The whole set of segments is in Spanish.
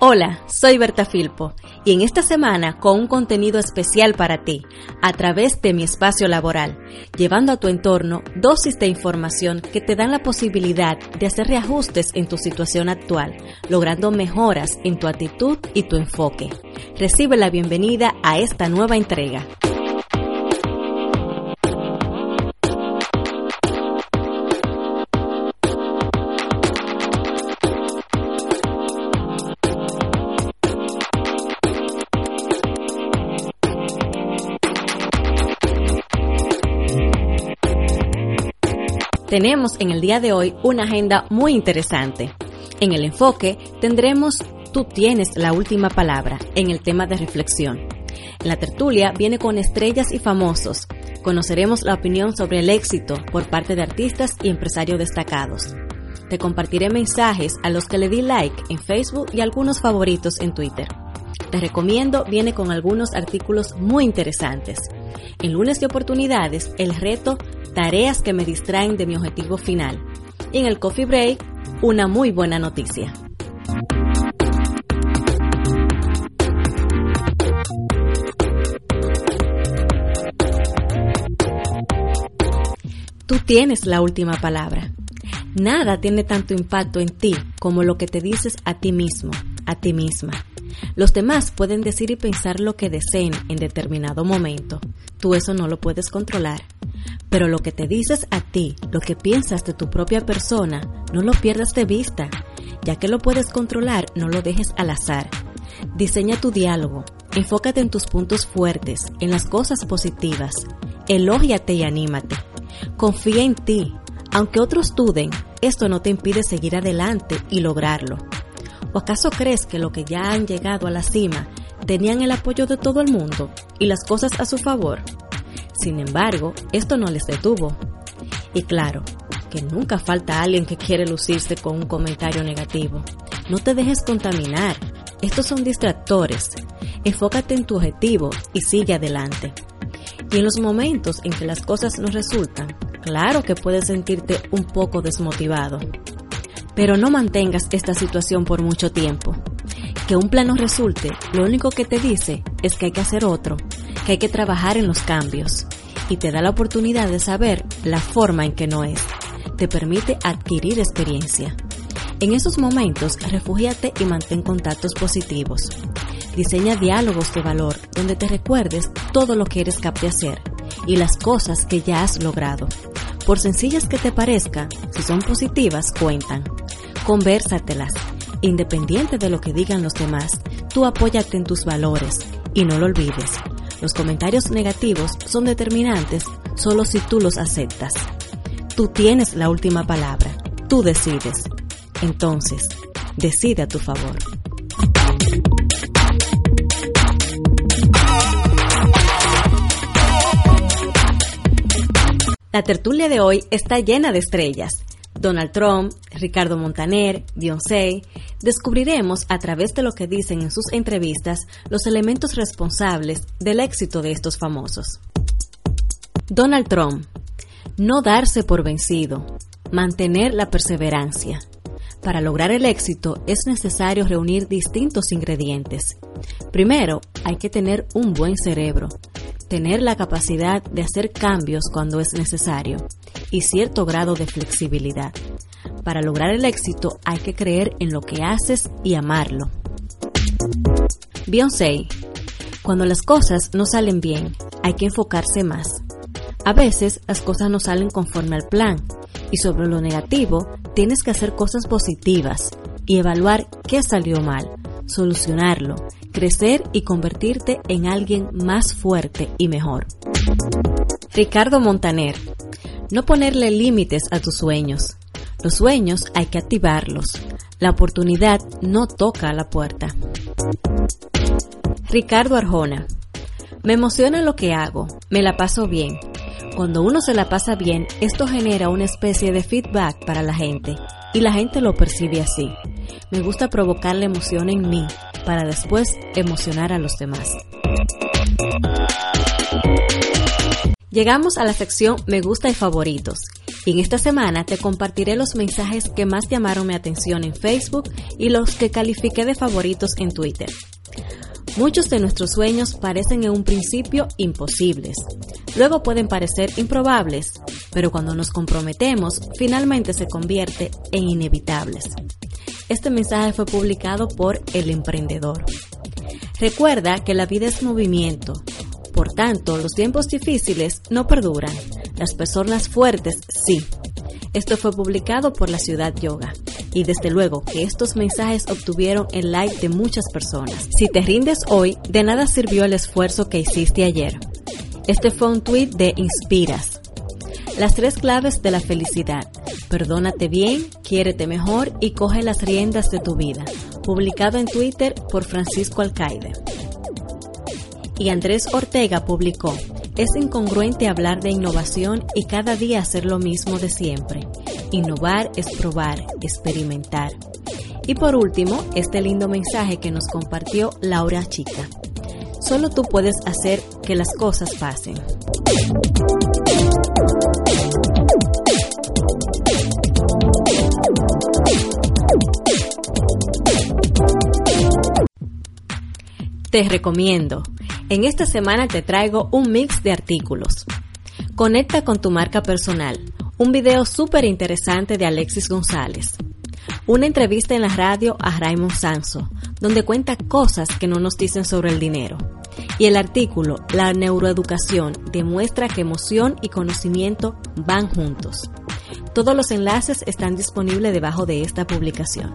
Hola, soy Berta Filpo y en esta semana con un contenido especial para ti a través de mi espacio laboral, llevando a tu entorno dosis de información que te dan la posibilidad de hacer reajustes en tu situación actual, logrando mejoras en tu actitud y tu enfoque. Recibe la bienvenida a esta nueva entrega. Tenemos en el día de hoy una agenda muy interesante. En el enfoque tendremos Tú tienes la última palabra en el tema de reflexión. La tertulia viene con estrellas y famosos. Conoceremos la opinión sobre el éxito por parte de artistas y empresarios destacados. Te compartiré mensajes a los que le di like en Facebook y algunos favoritos en Twitter. Te recomiendo viene con algunos artículos muy interesantes. En lunes de oportunidades, el reto Tareas que me distraen de mi objetivo final. Y en el coffee break, una muy buena noticia. Tú tienes la última palabra. Nada tiene tanto impacto en ti como lo que te dices a ti mismo, a ti misma. Los demás pueden decir y pensar lo que deseen en determinado momento. Tú eso no lo puedes controlar. Pero lo que te dices a ti, lo que piensas de tu propia persona, no lo pierdas de vista. Ya que lo puedes controlar, no lo dejes al azar. Diseña tu diálogo. Enfócate en tus puntos fuertes, en las cosas positivas. Elógiate y anímate. Confía en ti. Aunque otros duden, esto no te impide seguir adelante y lograrlo. ¿O acaso crees que los que ya han llegado a la cima tenían el apoyo de todo el mundo y las cosas a su favor? Sin embargo, esto no les detuvo. Y claro, que nunca falta alguien que quiere lucirse con un comentario negativo. No te dejes contaminar. Estos son distractores. Enfócate en tu objetivo y sigue adelante. Y en los momentos en que las cosas no resultan, claro que puedes sentirte un poco desmotivado. Pero no mantengas esta situación por mucho tiempo. Que un plan no resulte, lo único que te dice es que hay que hacer otro, que hay que trabajar en los cambios y te da la oportunidad de saber la forma en que no es. Te permite adquirir experiencia. En esos momentos, refúgiate y mantén contactos positivos. Diseña diálogos de valor donde te recuerdes todo lo que eres capaz de hacer y las cosas que ya has logrado. Por sencillas que te parezcan, si son positivas, cuentan. Conversatelas. Independiente de lo que digan los demás, tú apóyate en tus valores y no lo olvides. Los comentarios negativos son determinantes solo si tú los aceptas. Tú tienes la última palabra. Tú decides. Entonces, decide a tu favor. La tertulia de hoy está llena de estrellas. Donald Trump, Ricardo Montaner, Beyoncé, descubriremos a través de lo que dicen en sus entrevistas los elementos responsables del éxito de estos famosos. Donald Trump, no darse por vencido, mantener la perseverancia. Para lograr el éxito es necesario reunir distintos ingredientes. Primero, hay que tener un buen cerebro, tener la capacidad de hacer cambios cuando es necesario y cierto grado de flexibilidad. Para lograr el éxito hay que creer en lo que haces y amarlo. Beyoncé, cuando las cosas no salen bien, hay que enfocarse más. A veces las cosas no salen conforme al plan y sobre lo negativo tienes que hacer cosas positivas y evaluar qué salió mal, solucionarlo, crecer y convertirte en alguien más fuerte y mejor. Ricardo Montaner, no ponerle límites a tus sueños. Los sueños hay que activarlos. La oportunidad no toca a la puerta. Ricardo Arjona. Me emociona lo que hago, me la paso bien. Cuando uno se la pasa bien, esto genera una especie de feedback para la gente y la gente lo percibe así. Me gusta provocar la emoción en mí para después emocionar a los demás. Llegamos a la sección Me gusta y favoritos. Y en esta semana te compartiré los mensajes que más llamaron mi atención en Facebook y los que califiqué de favoritos en Twitter. Muchos de nuestros sueños parecen en un principio imposibles. Luego pueden parecer improbables, pero cuando nos comprometemos, finalmente se convierte en inevitables. Este mensaje fue publicado por El Emprendedor. Recuerda que la vida es movimiento. Por tanto, los tiempos difíciles no perduran. Las personas fuertes sí. Esto fue publicado por la Ciudad Yoga. Y desde luego que estos mensajes obtuvieron el like de muchas personas. Si te rindes hoy, de nada sirvió el esfuerzo que hiciste ayer. Este fue un tweet de Inspiras. Las tres claves de la felicidad. Perdónate bien, quiérete mejor y coge las riendas de tu vida. Publicado en Twitter por Francisco Alcaide. Y Andrés Ortega publicó, es incongruente hablar de innovación y cada día hacer lo mismo de siempre. Innovar es probar, experimentar. Y por último, este lindo mensaje que nos compartió Laura Chica. Solo tú puedes hacer que las cosas pasen. Te recomiendo en esta semana te traigo un mix de artículos. Conecta con tu marca personal. Un video súper interesante de Alexis González. Una entrevista en la radio a Raymond Sanso, donde cuenta cosas que no nos dicen sobre el dinero. Y el artículo La neuroeducación demuestra que emoción y conocimiento van juntos. Todos los enlaces están disponibles debajo de esta publicación.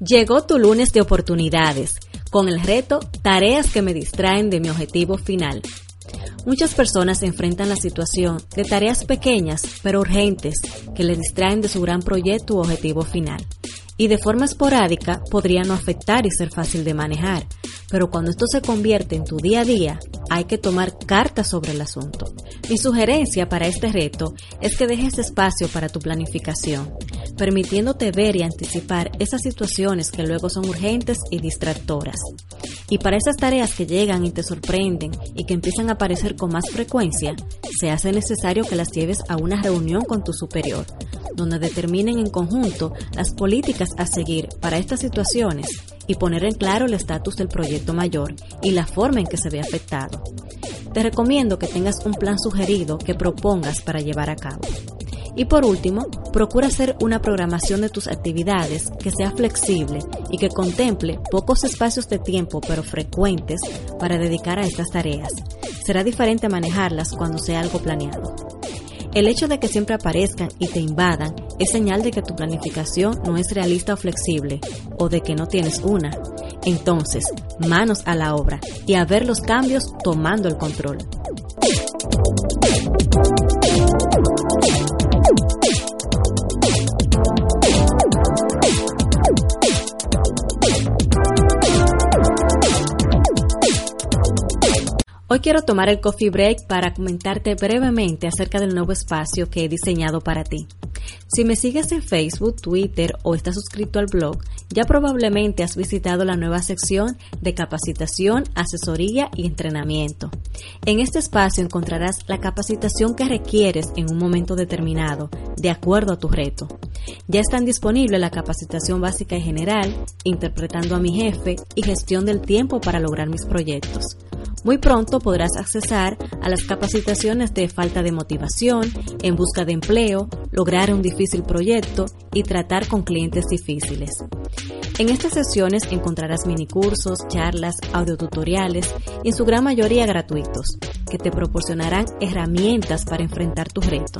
Llegó tu lunes de oportunidades, con el reto Tareas que me distraen de mi objetivo final. Muchas personas enfrentan la situación de tareas pequeñas pero urgentes que les distraen de su gran proyecto u objetivo final. Y de forma esporádica podría no afectar y ser fácil de manejar, pero cuando esto se convierte en tu día a día, hay que tomar cartas sobre el asunto. Mi sugerencia para este reto es que dejes espacio para tu planificación, permitiéndote ver y anticipar esas situaciones que luego son urgentes y distractoras. Y para esas tareas que llegan y te sorprenden y que empiezan a aparecer con más frecuencia, se hace necesario que las lleves a una reunión con tu superior, donde determinen en conjunto las políticas a seguir para estas situaciones y poner en claro el estatus del proyecto mayor y la forma en que se ve afectado. Te recomiendo que tengas un plan sugerido que propongas para llevar a cabo. Y por último, procura hacer una programación de tus actividades que sea flexible y que contemple pocos espacios de tiempo pero frecuentes para dedicar a estas tareas. Será diferente manejarlas cuando sea algo planeado. El hecho de que siempre aparezcan y te invadan es señal de que tu planificación no es realista o flexible, o de que no tienes una. Entonces, manos a la obra y a ver los cambios tomando el control. Hoy quiero tomar el coffee break para comentarte brevemente acerca del nuevo espacio que he diseñado para ti. Si me sigues en Facebook, Twitter o estás suscrito al blog, ya probablemente has visitado la nueva sección de capacitación, asesoría y entrenamiento. En este espacio encontrarás la capacitación que requieres en un momento determinado, de acuerdo a tu reto. Ya están disponibles la capacitación básica y general, interpretando a mi jefe y gestión del tiempo para lograr mis proyectos. Muy pronto podrás accesar a las capacitaciones de falta de motivación, en busca de empleo, lograr un difícil proyecto y tratar con clientes difíciles. En estas sesiones encontrarás minicursos, charlas, audiotutoriales y en su gran mayoría gratuitos, que te proporcionarán herramientas para enfrentar tu reto.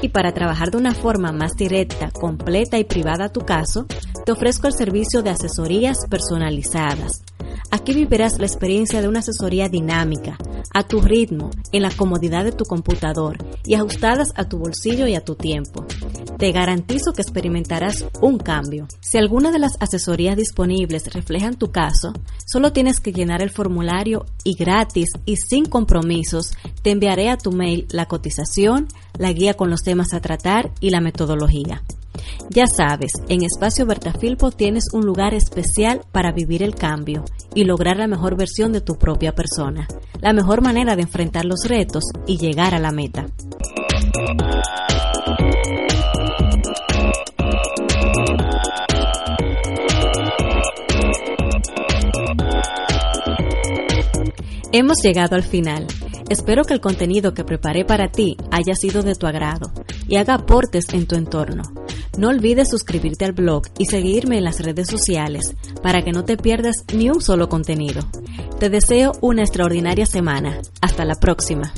Y para trabajar de una forma más directa, completa y privada a tu caso, te ofrezco el servicio de asesorías personalizadas Aquí vivirás la experiencia de una asesoría dinámica, a tu ritmo, en la comodidad de tu computador y ajustadas a tu bolsillo y a tu tiempo. te garantizo que experimentarás un cambio. Si alguna de las asesorías disponibles reflejan tu caso, solo tienes que llenar el formulario y gratis y sin compromisos te enviaré a tu mail la cotización, la guía con los temas a tratar y la metodología. Ya sabes, en Espacio Bertafilpo tienes un lugar especial para vivir el cambio y lograr la mejor versión de tu propia persona, la mejor manera de enfrentar los retos y llegar a la meta. Hemos llegado al final. Espero que el contenido que preparé para ti haya sido de tu agrado y haga aportes en tu entorno. No olvides suscribirte al blog y seguirme en las redes sociales para que no te pierdas ni un solo contenido. Te deseo una extraordinaria semana. Hasta la próxima.